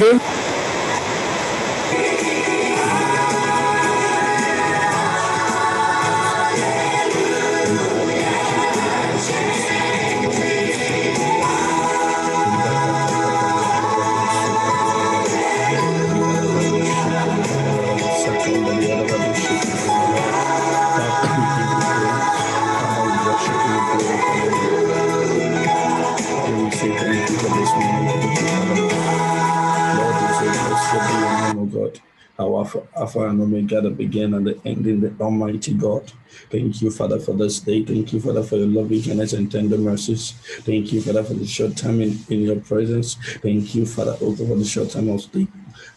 Ve Alpha and Omega, the beginning and the ending, the Almighty God. Thank you, Father, for this day. Thank you, Father, for your loving kindness and tender mercies. Thank you, Father, for the short time in, in your presence. Thank you, Father, also for the short time of sleep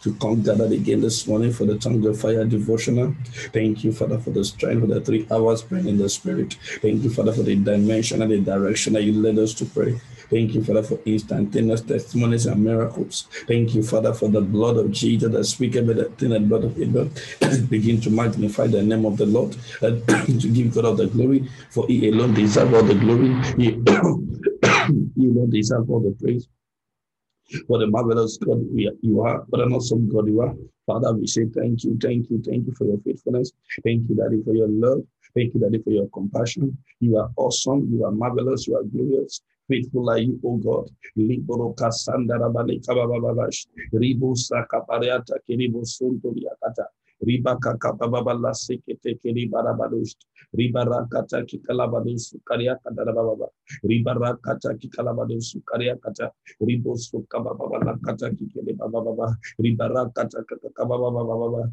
to come gathered again this morning for the tongue of fire devotional. Thank you, Father, for the strength for the three hours praying in the spirit. Thank you, Father, for the dimension and the direction that you led us to pray. Thank you, Father, for instantaneous testimonies and miracles. Thank you, Father, for the blood of Jesus that speaketh better than the blood of Abel. Begin to magnify the name of the Lord uh, and to give God all the glory, for He alone deserves all the glory. He, he alone deserves all the praise. What a marvelous God we are, you are. What an awesome God you are. Father, we say thank you, thank you, thank you for your faithfulness. Thank you, Daddy, for your love. Thank you, Daddy, for your compassion. You are awesome. You are marvelous. You are glorious. Faithful O God. Liboro kasandara bale kabababash. Ribo sakapareata kiribo sunto liakata. Riba kakababala sekete kiri barabadush. Riba rakata kikalabadus karia kadarababa. Riba rakata kikalabadus karia kata. Ribo sukababala kata kikele bababa. Riba rakata kakabababa.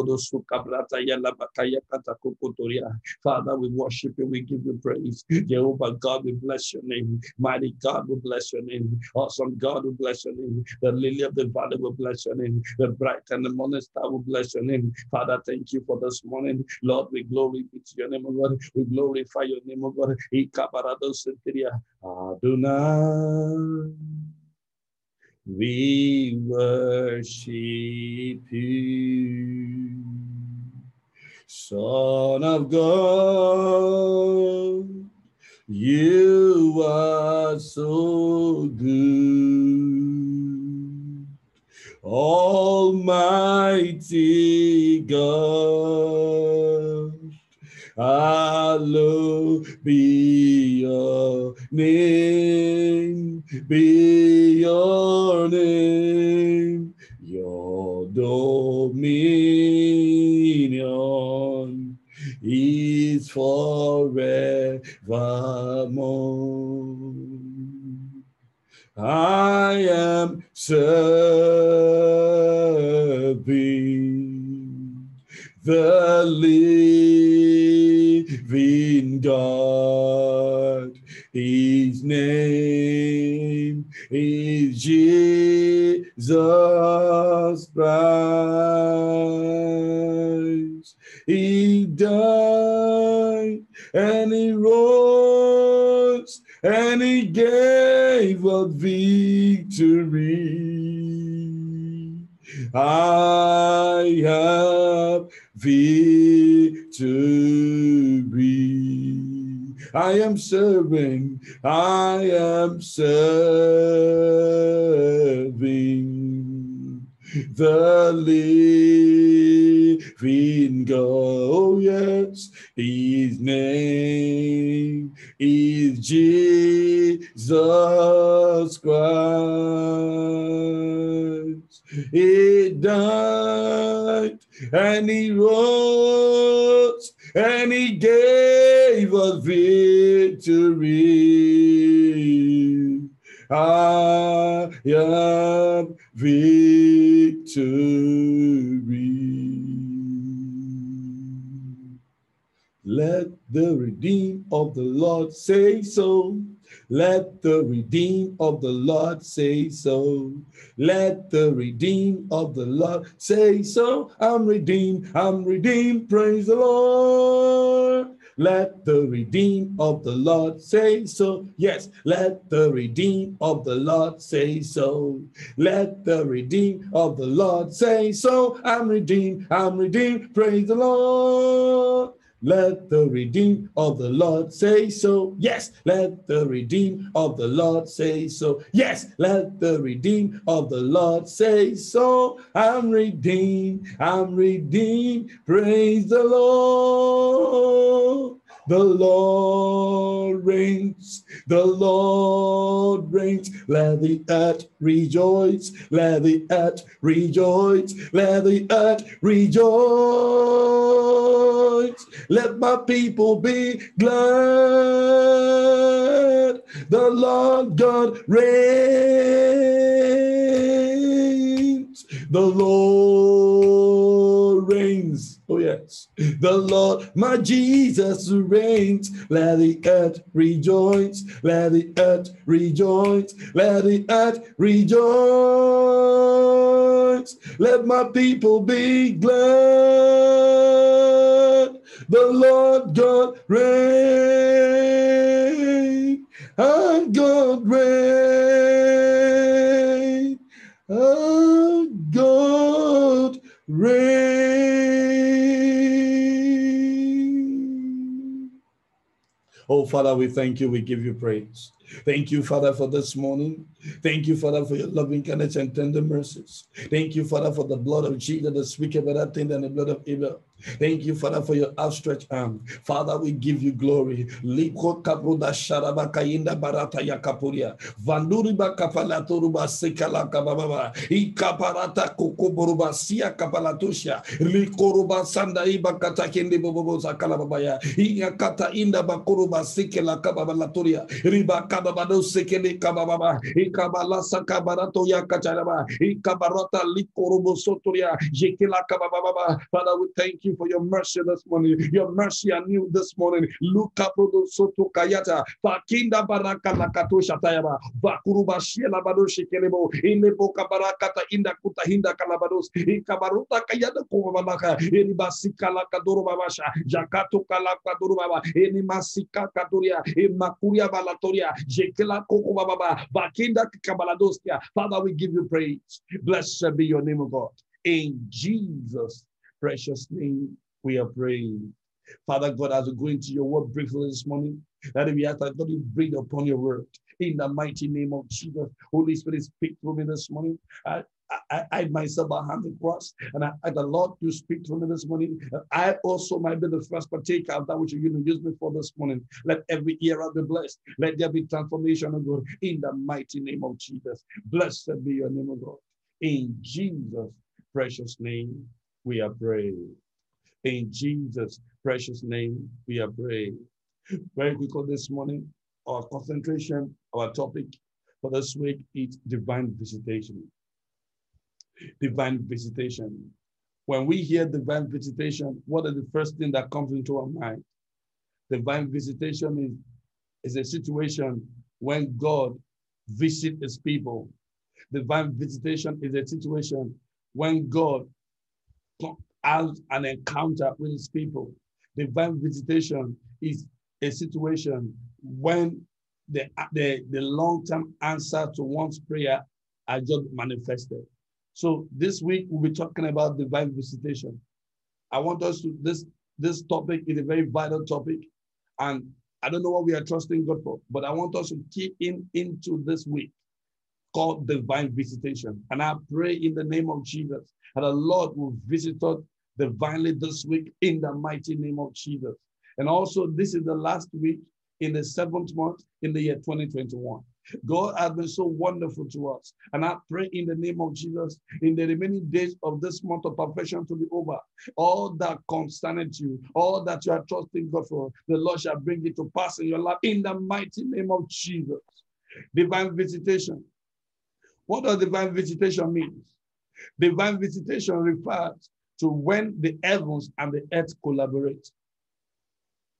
Father, we worship you, we give you praise. Jehovah God, we bless your name. Mighty God, we bless your name. Awesome God, we bless your name. The lily of the valley we bless your name. The bright and the morning star will bless your name. Father, thank you for this morning. Lord, we glory to your name, O God. We glorify your name, O God. Adonai. We worship you, Son of God. You are so good, Almighty God. Hallowed be your name, be your name, your dominion is forevermore. I am serving the living God. His name is Jesus Christ. He died and he rose and he gave us victory. I have victory. I am serving, I am serving the living God. Oh, yes, his name is Jesus Christ. He died and he rose and he gave us victory. I am victory. Let the redeemed of the Lord say so. Let the redeemed of the Lord say so. Let the redeemed of the Lord say so. I'm redeemed. I'm redeemed. Praise the Lord. Let the redeemed of the Lord say so. Yes, let the redeemed of the Lord say so. Let the redeemed of the Lord say so. I'm redeemed. I'm redeemed. Praise the Lord. Let the redeemed of the Lord say so. Yes, let the redeemed of the Lord say so. Yes, let the redeemed of the Lord say so. I'm redeemed. I'm redeemed. Praise the Lord. The Lord reigns. The Lord reigns. Let the earth rejoice. Let the earth rejoice. Let the earth rejoice. Let my people be glad. The Lord God reigns. The Lord reigns. Oh, yes. The Lord, my Jesus reigns. Let the earth rejoice. Let the earth rejoice. Let the earth rejoice. Let my people be glad. The Lord God reigns. Our God reigns. Our God reigns. Oh, Father, we thank you. We give you praise. Thank you, Father, for this morning. Thank you, Father, for your loving kindness and tender mercies. Thank you, Father, for the blood of Jesus that speaketh better thing than the blood of Abel. Thank you, Father, for your outstretched arm. Father, we give you glory. Liko kabruda sharaba kayinda barata ya kapuria. Sanda iba kata kababalaturia. Riba sekele. Ikabala sakabarato ya. Ikabarata likorubo soturia. Jekela kabababa. Father, we thank you for your mercy this morning. Your mercy anew this morning. Luka prodo soto kayata. Fakinda baraka lakato shatayaba. Bakuruba shiela bado shikelebo. Inebo kabarakata inda kuta hinda kalabados. Ikabaruta kayada kubabalaka. Eni basika lakadoro babasha. Jakato kalakadoro baba. Eni masika kadoria. Makuria balatoria. Father, we give you praise. Blessed be your name, O God. In Jesus' precious name, we are praying. Father God, as we go into your word briefly this morning, that we ask that God you breathe upon your word in the mighty name of Jesus. Holy Spirit, speak through me this morning. I, I myself are hand across and I ask the Lord to speak to me this morning. I also might be the first partaker of that which you're going to use me for this morning. Let every ear be blessed. Let there be transformation of God in the mighty name of Jesus. Blessed be your name, of God. In Jesus' precious name, we are praying. In Jesus' precious name, we are praying. Very quickly this morning, our concentration, our topic for this week is divine visitation. Divine visitation. When we hear divine visitation, what is the first thing that comes into our mind? Divine visitation is, is a situation when God visits his people. Divine visitation is a situation when God has an encounter with his people. Divine visitation is a situation when the, the, the long-term answer to one's prayer are just manifested. So this week we'll be talking about divine visitation. I want us to this this topic is a very vital topic, and I don't know what we are trusting God for, but I want us to key in into this week called divine visitation. And I pray in the name of Jesus that the Lord will visit us divinely this week in the mighty name of Jesus. And also, this is the last week in the seventh month in the year 2021. God has been so wonderful to us. And I pray in the name of Jesus, in the remaining days of this month of perfection to be over, all that concerns you, all that you are trusting God for, the Lord shall bring it to pass in your life in the mighty name of Jesus. Divine visitation. What does divine visitation mean? Divine visitation refers to when the heavens and the earth collaborate.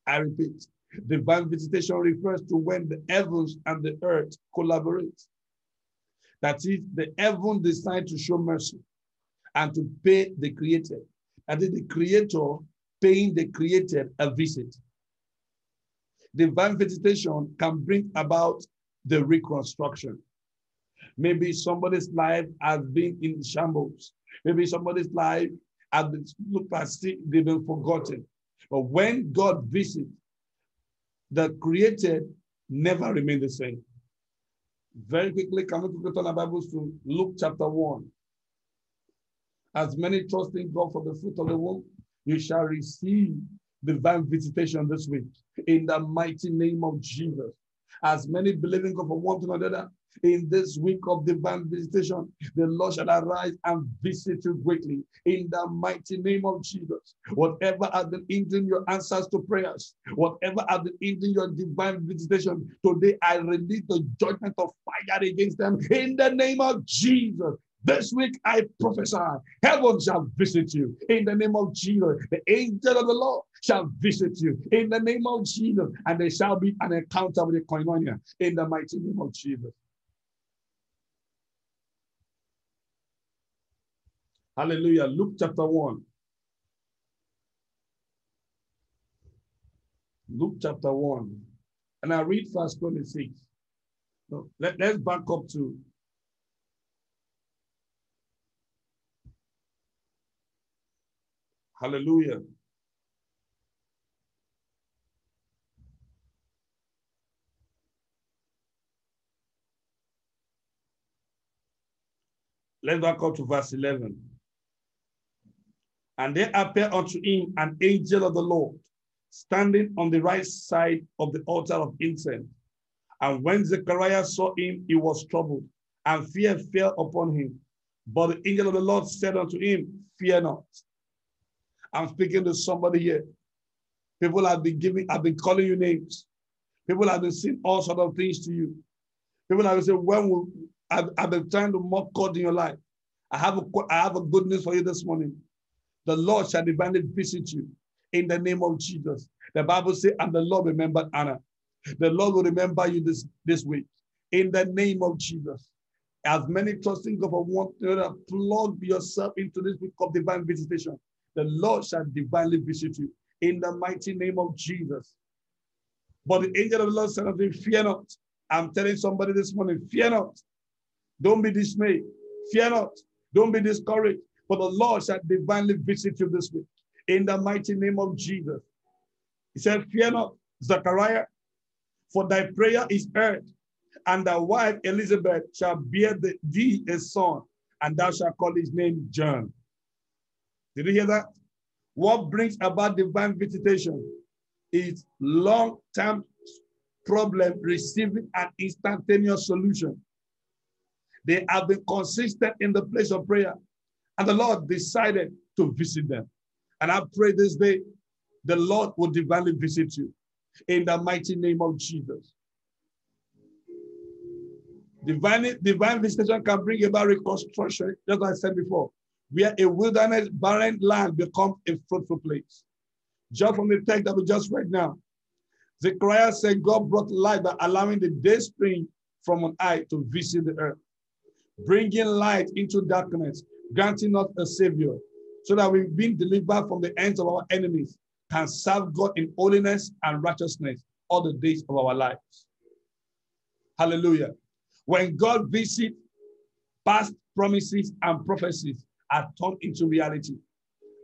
I repeat, Divine visitation refers to when the heavens and the earth collaborate. That is, the heaven decide to show mercy and to pay the created. And the creator paying the created a visit. Divine visitation can bring about the reconstruction. Maybe somebody's life has been in shambles. Maybe somebody's life has been looked at, they've been forgotten. But when God visits, the created never remain the same. Very quickly, can we quickly turn our Bibles to Luke chapter 1? As many trust in God for the fruit of the womb, you shall receive divine visitation this week in the mighty name of Jesus. As many believing God for one to another, in this week of divine visitation, the Lord shall arise and visit you greatly in the mighty name of Jesus. Whatever has been hindering your answers to prayers, whatever has been hindering your divine visitation, today I release the judgment of fire against them in the name of Jesus. This week I prophesy, heaven shall visit you in the name of Jesus. The angel of the Lord shall visit you in the name of Jesus, and there shall be an encounter with the koinonia in the mighty name of Jesus. Hallelujah. Luke chapter 1. Luke chapter 1. And I read verse 26. So let, let's back up to Hallelujah. Let's back up to verse 11. And there appeared unto him an angel of the Lord, standing on the right side of the altar of incense. And when Zechariah saw him, he was troubled, and fear fell upon him. But the angel of the Lord said unto him, Fear not. I'm speaking to somebody here. People have been giving, have been calling you names. People have been saying all sort of things to you. People have been saying, when will I've, I've been trying to mock God in your life. I have a I have a good news for you this morning. The Lord shall divinely visit you in the name of Jesus. The Bible says, and the Lord remembered Anna. The Lord will remember you this, this week in the name of Jesus. As many trusting God for one another, plug yourself into this week of divine visitation the Lord shall divinely visit you in the mighty name of Jesus. But the angel of the Lord said unto him, Fear not. I'm telling somebody this morning, fear not. Don't be dismayed. Fear not. Don't be discouraged. For the Lord shall divinely visit you this week in the mighty name of Jesus. He said, Fear not, Zechariah, for thy prayer is heard, and thy wife Elizabeth shall bear thee a son, and thou shalt call his name John. Did you hear that? What brings about divine visitation is long-term problem receiving an instantaneous solution. They have been consistent in the place of prayer, and the Lord decided to visit them. And I pray this day, the Lord will divinely visit you in the mighty name of Jesus. Divine, divine visitation can bring about reconstruction, just like I said before where a wilderness, barren land becomes a fruitful place. Just from the text that we just read now, Zechariah said God brought light by allowing the day spring from an eye to visit the earth, bringing light into darkness, granting us a savior, so that we've been delivered from the hands of our enemies, can serve God in holiness and righteousness all the days of our lives. Hallelujah. When God visits past promises and prophecies, are turned into reality.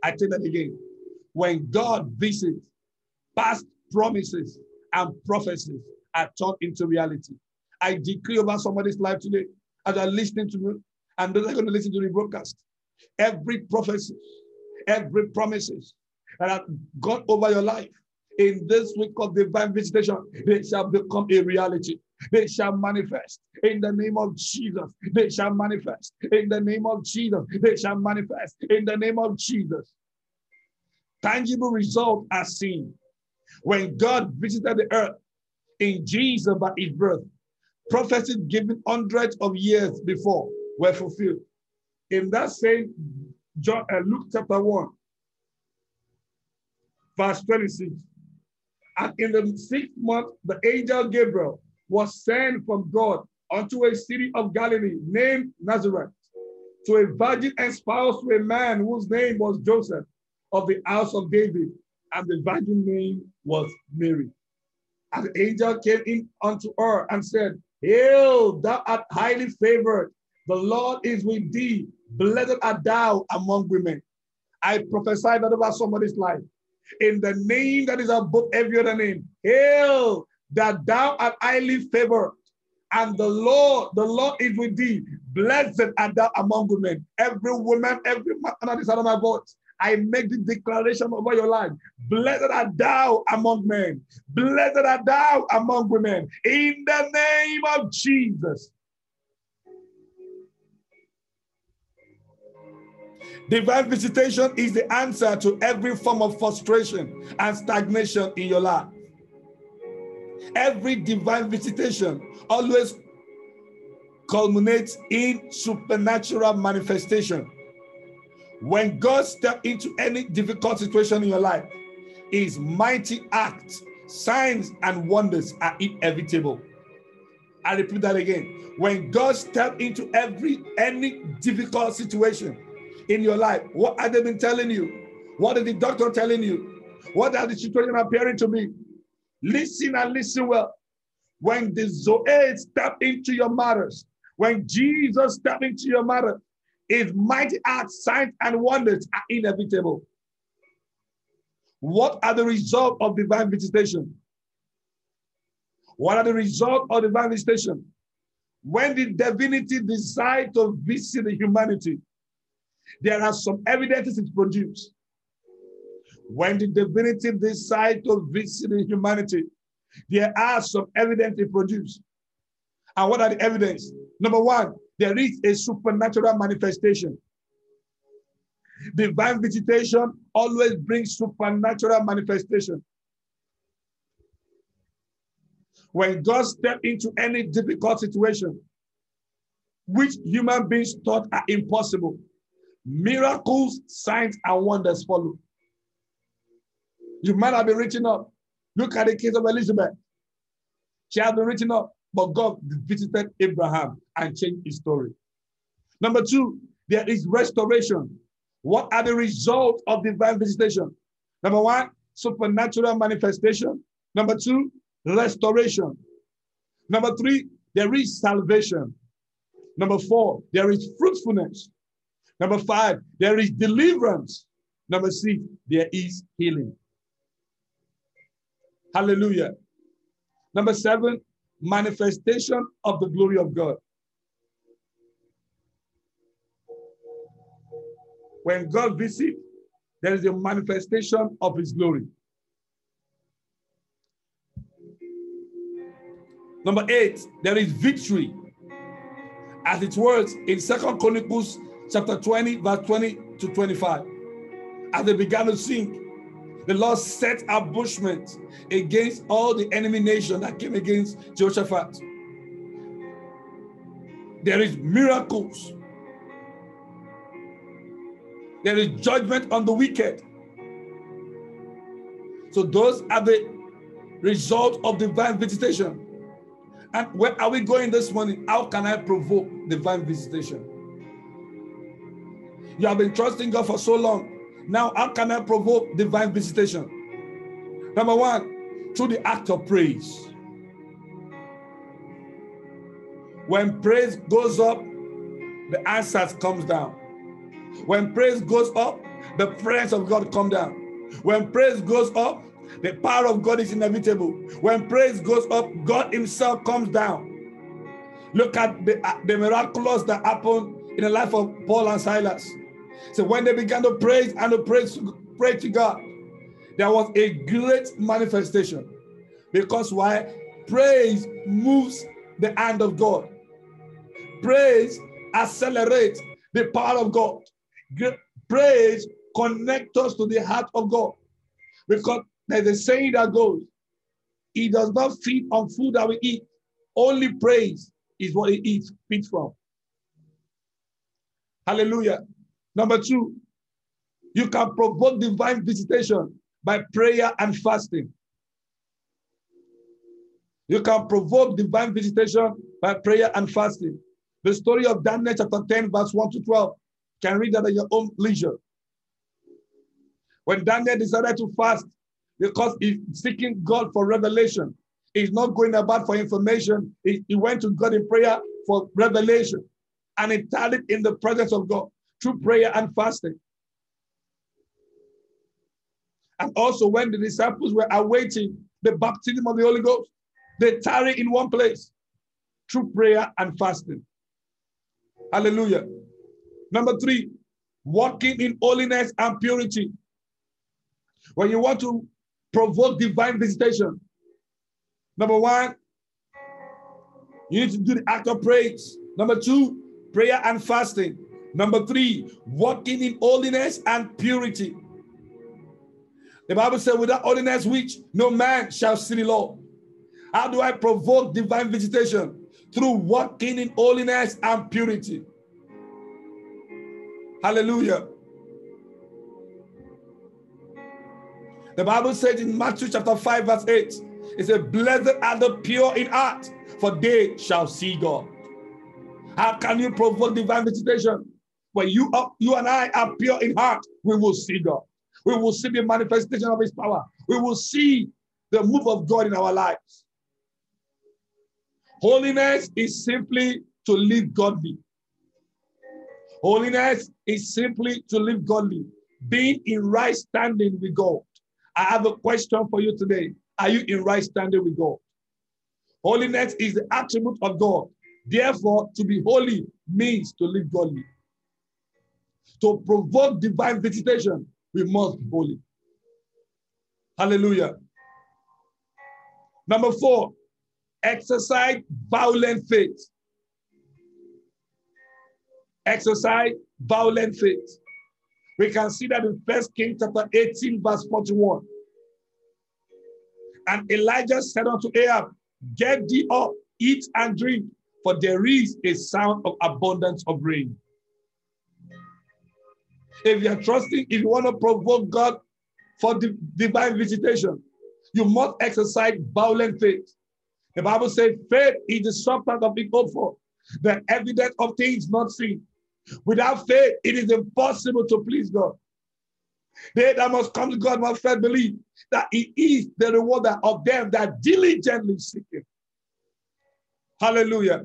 I tell that again. When God visits, past promises and prophecies are turned into reality. I decree over somebody's life today as they're listening to me, and those are going to listen to the broadcast. Every prophecy, every promises that have gone over your life in this week of divine visitation, they shall become a reality. They shall manifest in the name of Jesus. They shall manifest in the name of Jesus. They shall manifest in the name of Jesus. Tangible result are seen. When God visited the earth in Jesus by his birth, prophecies given hundreds of years before were fulfilled. In that same John, uh, Luke chapter 1, verse 26, And in the sixth month, the angel Gabriel was sent from God unto a city of Galilee named Nazareth to a virgin espoused to a man whose name was Joseph of the house of David, and the virgin name was Mary. And the angel came in unto her and said, Hail, thou art highly favored. The Lord is with thee. Blessed art thou among women. I prophesy that over somebody's life. In the name that is above every other name, hail that thou art highly favored. And the Lord, the Lord is with thee. Blessed art thou among women. Every woman, every man under of my voice. I make the declaration over your life. Blessed art thou among men. Blessed art thou among women. In the name of Jesus. Divine visitation is the answer to every form of frustration and stagnation in your life. Every divine visitation always culminates in supernatural manifestation. When God steps into any difficult situation in your life, his mighty acts, signs, and wonders are inevitable. I repeat that again. When God steps into every any difficult situation in your life, what have they been telling you? What is the doctor telling you? What are the situation appearing to me? Listen and listen well. When the Zoe step into your matters, when Jesus step into your matter, his mighty acts, signs, and wonders are inevitable. What are the result of divine visitation? What are the result of divine visitation? When the divinity decide to visit the humanity, there are some evidences it produces. When the divinity decide to visit humanity, there are some evidence it produces. And what are the evidence? Number one, there is a supernatural manifestation. Divine visitation always brings supernatural manifestation. When God steps into any difficult situation, which human beings thought are impossible, miracles, signs, and wonders follow. You might have been reaching up. Look at the case of Elizabeth. She has been reaching up, but God visited Abraham and changed his story. Number two, there is restoration. What are the results of divine visitation? Number one, supernatural manifestation. Number two, restoration. Number three, there is salvation. Number four, there is fruitfulness. Number five, there is deliverance. Number six, there is healing. Hallelujah. Number seven, manifestation of the glory of God. When God visits, there is a manifestation of his glory. Number eight, there is victory. As it was in Second Chronicles chapter 20, verse 20 to 25. As they began to sing, the Lord set ambushment against all the enemy nation that came against Jehoshaphat. There is miracles. There is judgment on the wicked. So those are the result of divine visitation. And where are we going this morning? How can I provoke divine visitation? You have been trusting God for so long. Now, how can I provoke divine visitation? Number one, through the act of praise. When praise goes up, the answers comes down. When praise goes up, the presence of God come down. When praise goes up, the power of God is inevitable. When praise goes up, God Himself comes down. Look at the, uh, the miraculous that happened in the life of Paul and Silas. So when they began to praise and to praise, pray to God, there was a great manifestation. Because why? Praise moves the hand of God. Praise accelerates the power of God. Praise connects us to the heart of God. Because there's a saying that goes, He does not feed on food that we eat. Only praise is what He eats, feeds from. Hallelujah. Number two, you can provoke divine visitation by prayer and fasting. You can provoke divine visitation by prayer and fasting. The story of Daniel chapter 10, verse 1 to 12. You can read that at your own leisure. When Daniel decided to fast because he's seeking God for revelation, he's not going about for information. He, he went to God in prayer for revelation and he tarried in the presence of God through prayer and fasting. And also, when the disciples were awaiting the baptism of the Holy Ghost, they tarry in one place through prayer and fasting. Hallelujah. Number three, walking in holiness and purity. When you want to provoke divine visitation, number one, you need to do the act of praise. Number two, prayer and fasting. Number three, walking in holiness and purity. The Bible said, without holiness, which no man shall see the Lord. How do I provoke divine visitation? Through walking in holiness and purity. Hallelujah. The Bible says in Matthew chapter 5, verse 8, it says, Blessed are the pure in heart, for they shall see God. How can you provoke divine visitation? When you, you and I are pure in heart, we will see God. We will see the manifestation of his power. We will see the move of God in our lives. Holiness is simply to live godly. Holiness is simply to live godly, being in right standing with God. I have a question for you today. Are you in right standing with God? Holiness is the attribute of God. Therefore, to be holy means to live godly. To provoke divine visitation, we must be holy. Hallelujah. Number four, exercise violent faith. Exercise violent faith. We can see that in First King chapter 18, verse 41. And Elijah said unto Ahab, Get thee up, eat and drink, for there is a sound of abundance of rain. If you are trusting, if you want to provoke God for the divine visitation, you must exercise violent faith. The Bible says, faith is the substance of the hope for, the evidence of things not seen. Without faith, it is impossible to please God. They that must come to God must first believe that He is the rewarder of them that diligently seek Him. Hallelujah.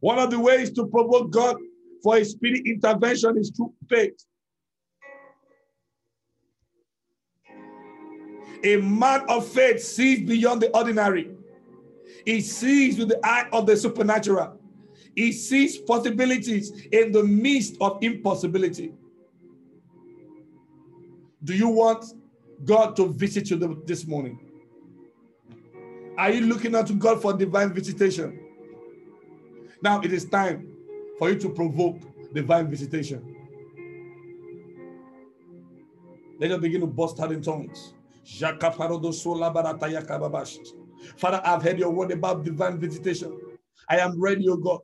One of the ways to provoke God for a spirit intervention is through faith. A man of faith sees beyond the ordinary. He sees with the eye of the supernatural. He sees possibilities in the midst of impossibility. Do you want God to visit you this morning? Are you looking out to God for divine visitation? Now it is time for you to provoke divine visitation. Let us begin to burst out in tongues. Father, I've heard your word about divine visitation. I am ready, O God.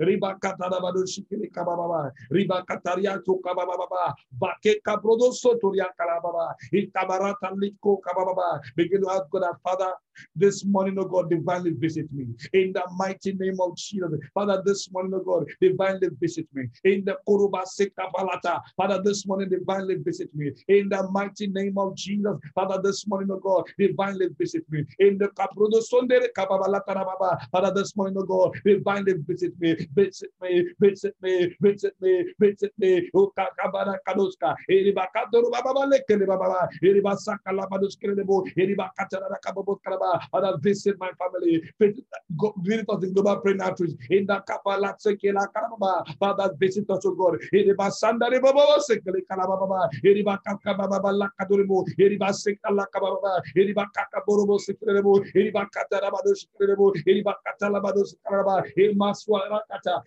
Riba katada badu shikili kababa. Riba kataria to kababa. Bake kabrodo sotoria kalababa. Itabarata liko kababa. Begin to ask God, Father, this morning, oh God, divinely visit me. In the mighty name of Jesus. Father, this morning, oh God, divinely visit me. In the Kuruba Balata. Father, this morning, divinely visit me. In the mighty name of Jesus. Father, this morning, oh God, divinely visit me. In the Kaprudo Sondere Kababalata Baba. Father, this morning, oh God, divinely visit me bits at me, bits at me, bits at me, bits at me, Uka Kabara Kaduska, Eribakatur Baba Lekele Baba, Eribasaka Labaduskelebo, Eribakatara Kababot Karaba, and I visit my family, visit us in global prayer outreach, in the Kapala Sekela Karaba, Father, visit us, O God, Eribasanda Ribaba Sekele Karababa, Eribakaka Baba Lakaduribo, Eribaseka Lakababa, Eribakaka Borobo Sekrebo, Eribakatara Badushkerebo, Eribakatala Badushkaraba, Emaswara eriba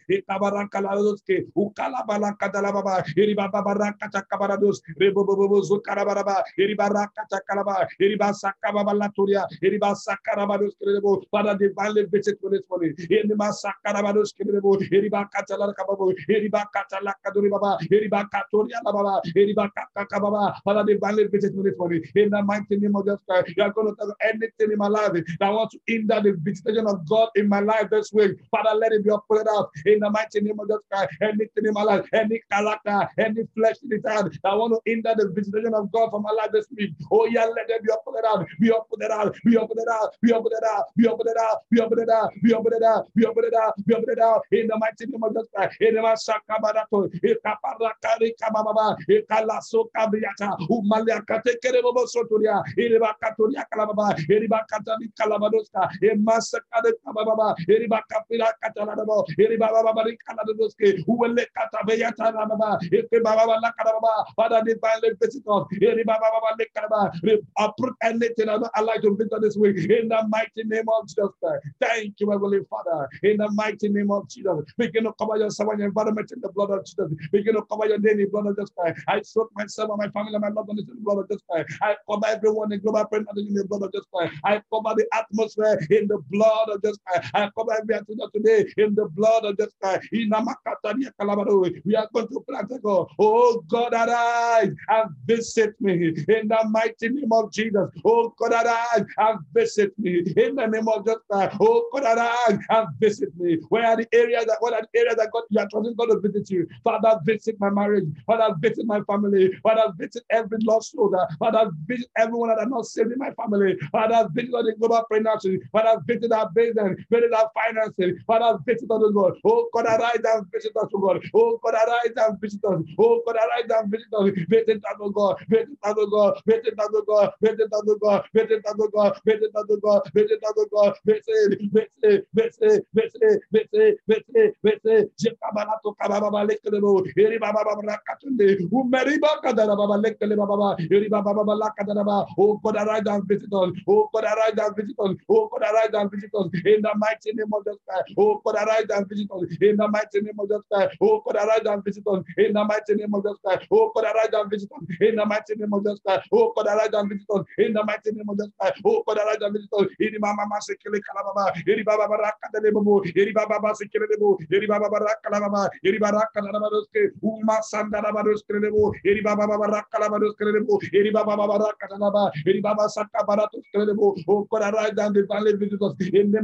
katalabados karaba emaswarakata ekabarakaladoske ukalabalakadalababa eriba babarakata kabarados rebobobobo zukarabaraba eriba rakata kalaba eriba sakababalatoria eriba sakarabados kerebo Father divinely visit for this morning. In the masakarabados kerebo eriba katalakababo eriba katalakadori baba eriba katoria baba eriba kakakababa Father divinely visit for this morning. In the mighty name of Jesus Christ you are going to tell anything in my life that wants to hinder the visitation of God in my life this week. Father, let it be uprooted out in the mighty name of Jesus Christ. Anything in my life, any character, any flesh in the hand that want to hinder the visitation of God from my life this week. Oh, yeah, let it be uprooted out, be uprooted out, be uprooted out, be uprooted out, be uprooted out, be uprooted out, be uprooted out, be uprooted out, be uprooted out in the mighty name of Jesus Christ. In the Masakabarato, Ekaparakari Kababa, Ekalaso Kabriata, Umalia Katekere Bobo Soturia, Iriba Katuria Kalababa, Iriba Katani Kalabadoska, Emasakade Kababa, Iriba Kapira Baba, Ekebaba Lakaraba, Father divinely visit us, uproot anything like to visit this in the mighty name of Jesus. Thank you, Heavenly Father, in the mighty name of Jesus. Begin to cover yourself and your environment in the blood of Jesus. Begin to cover your daily blood of Jesus. I soak myself and my family and my loved ones in the blood of Jesus. I cover everyone in global prayer in the blood of Jesus. I cover the atmosphere in the blood of Jesus. I cover every today in the blood of Christ. In Namakatania Kalabaro, we are going to plant a God. Oh God, arise and visit me in the mighty name of Jesus. Oh God, arise and visit me in the name of Jesus. Oh God, arise and visit me. Where are the areas that what are the areas that God you are trusting God to visit you? Father, visit my marriage. Father, visit my family. Father, visit every lost soul. Father, visit everyone that are not saved in my family. Father, visit all the global pregnancy. Father, visit our business, visit our finances. Father, visit us, God. Oh God, arise and visit us, oh God. Oh God, arise and visit us. Oh God, arise and visit us. Visit us, oh God. Visit us, oh God. Visit us, oh God. Visit us, oh God. Visit us, oh God. Visit us, oh God. Visit us, oh God. Visit, visit, visit, visit, visit, visit, visit. Jekabalato kababa lekelebo. Eri baba baba katunde. Umeri baba kadara baba lekele baba. Eri baba baba lakadara baba. Oh God, arise and visit us. Oh God, arise and visit us. Oh God, arise and visit us. In the mighty name of Jesus Christ. Oh God, arise and visit us. In the mighty name of Jesus Christ. Oh God, arise and visit us. In the mighty name of Jesus Christ. Oh God, arise and visit us. In the mighty name of Jesus Christ. Oh God, arise and visit us. In the mighty name of Jesus Christ. Oh God, arise and visit us. In the mama masekele kalababa. Eri baba baraka de bobo. Eri baba basekele debo. Eri baba baraka lababa. Eri baraka labadoske. Uma sanda labadoske debo. Eri baba baraka baba baraka lababa. Baba saka. Oh and visit us. In the.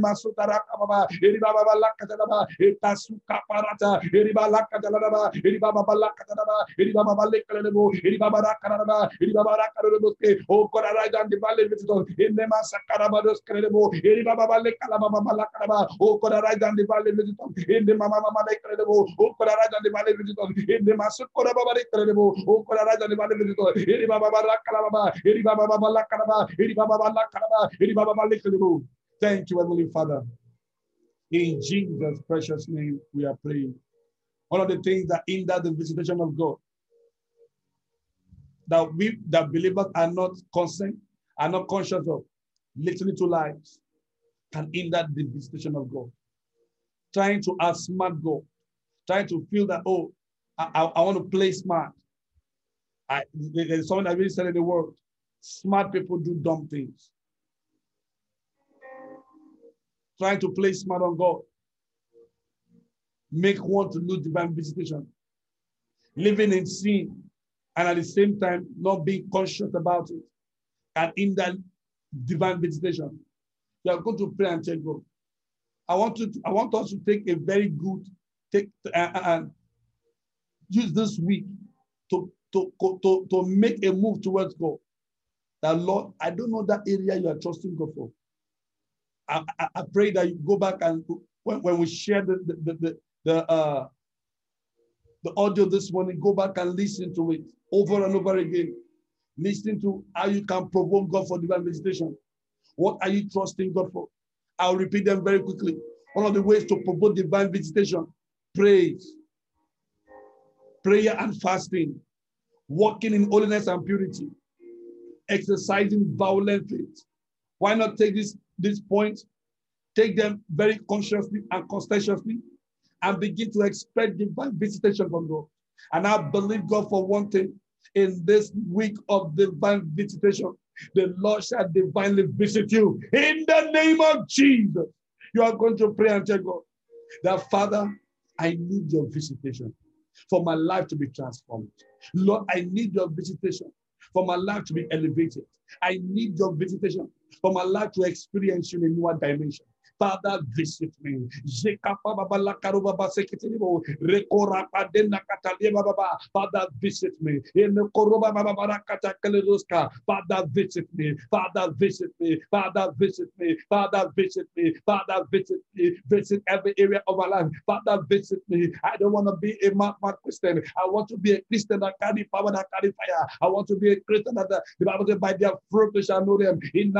Baba baba baraka lababa etasu kaparata eriba lakatalaba eriba babala katalaba eriba babale kalebo eriba barakaraba eriba barakarabo ke o korara gandi vale vitito enema sakaraba dos kalebo eriba babale kalaba babala karaba o korara gandi vale vitito enema mama mama kalebo o korara gandi vale vitito enema sukora babale kalebo o korara gandi vale vitito eriba babala kalaba eriba babala karaba eriba babala karaba eriba babale kalebo Thank you, Heavenly Father. In Jesus' precious name, we are praying. One of the things that hinder the visitation of God, that we, that believers are not consent, are not conscious of, listening to lies, can hinder the visitation of God. Trying to outsmart God, trying to feel that, oh, I, I, I want to play smart. I, there's someone that really said in the world, smart people do dumb things. Trying to play smart on God. Make one to lose divine visitation. Living in sin and at the same time not being conscious about it. And in that divine visitation, you are going to pray and tell God. I want to. I want us to take a very good take uh, and use this week to, to, to, to make a move towards God. That Lord, I don't know that area you are trusting God for. I, I, pray that you go back and when, when we share the the, the, the uh the audio this morning, go back and listen to it over and over again. Listen to how you can provoke God for divine visitation. What are you trusting God for? I'll repeat them very quickly. One of the ways to provoke divine visitation, praise, prayer and fasting, walking in holiness and purity, exercising violent faith. Why not take this, this point Take them very consciously and conscientiously and begin to expect divine visitation from God. And I believe God for one thing in this week of divine visitation, the Lord shall divinely visit you in the name of Jesus. You are going to pray and tell God that, Father, I need your visitation for my life to be transformed. Lord, I need your visitation for my life to be elevated. I need your visitation my life to experience you in a new dimension. Father, visit me. Baba Baba. Father, visit me. In the Father, visit me. Father, visit me. Father, visit me. Father, visit me. Father, visit me. Visit every area of my life. Father, visit me. I don't want to be a mad, mad Christian. I want to be a Christian that carry power, that carry fire. I want to be a Christian that the, the Bible says, by their fruit they shall know them. In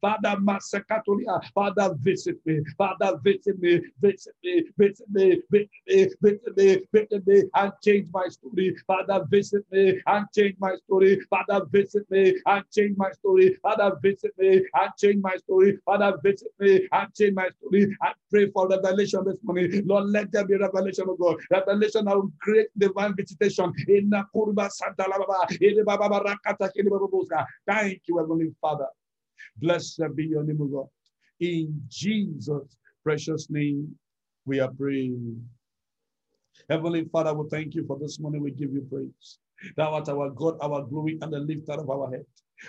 Father, Masakatolia, Father, visit me, Father, visit me, visit me, visit me, visit me, visit me, visit me, and change my story. Father, visit me and change my story. Father, visit me and change my story. Father, visit me and change my story. Father, visit me and change my story. I pray for revelation this morning. Lord, let there be revelation of God. Revelation will create divine visitation in the Kurba Santa Baba, Thank you, Heavenly Father. Blessed be your name, O God. In Jesus' precious name, we are praying. Heavenly Father, we thank you for this morning. We give you praise. Thou art our God, our glory, and the lifter of our head.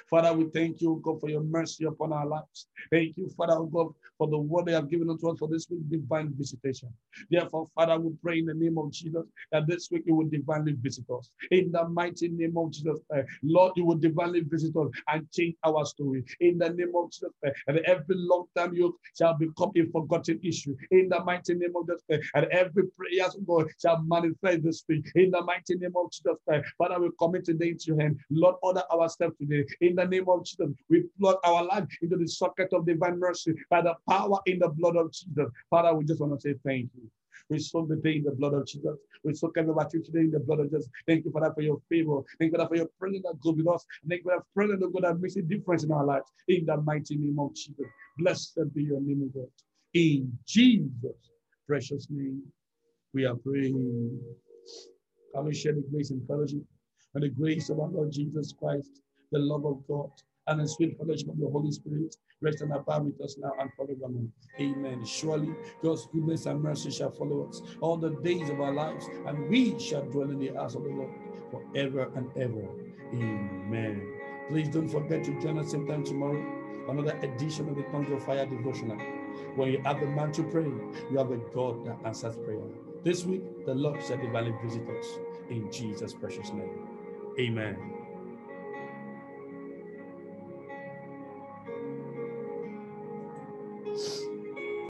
Father, we thank you, God, for your mercy upon our lives. Thank you, Father, God, for the word they have given unto us for this week, divine visitation. Therefore, Father, we pray in the name of Jesus that this week you will divinely visit us. In the mighty name of Jesus, uh, Lord, you will divinely visit us and change our story. In the name of Jesus, uh, and every long time yoke shall become a forgotten issue. In the mighty name of Jesus, uh, and every prayer God shall manifest this week. In the mighty name of Jesus, Father, we commit today into your hand. Lord, order our steps today. In the name of Jesus, we plug our life into the socket of divine mercy by the power in the blood of Jesus. Father, we just want to say thank you. We soak the day in the blood of Jesus. We soak every you today in the blood of Jesus. Thank you that for your favor. Thank you that for your presence that goes with us. Thank you Father, for that God that makes a difference in our lives. In the mighty name of Jesus. Blessed be your name, God. In Jesus' precious name, we are praying. Can we share the grace and fellowship and the grace of our Lord Jesus Christ, the love of God, and the sweet fellowship of the Holy Spirit rest and abide with us now and forevermore. Amen. Surely God's goodness and mercy shall follow us all the days of our lives, and we shall dwell in the house of the Lord forever and ever. Amen. Please don't forget to join us same time tomorrow, another edition of the Tongues of Fire devotional. When you have the man to pray, you have a God that answers prayer. This week, the Lord shall divinely visit us in Jesus' precious name. Amen.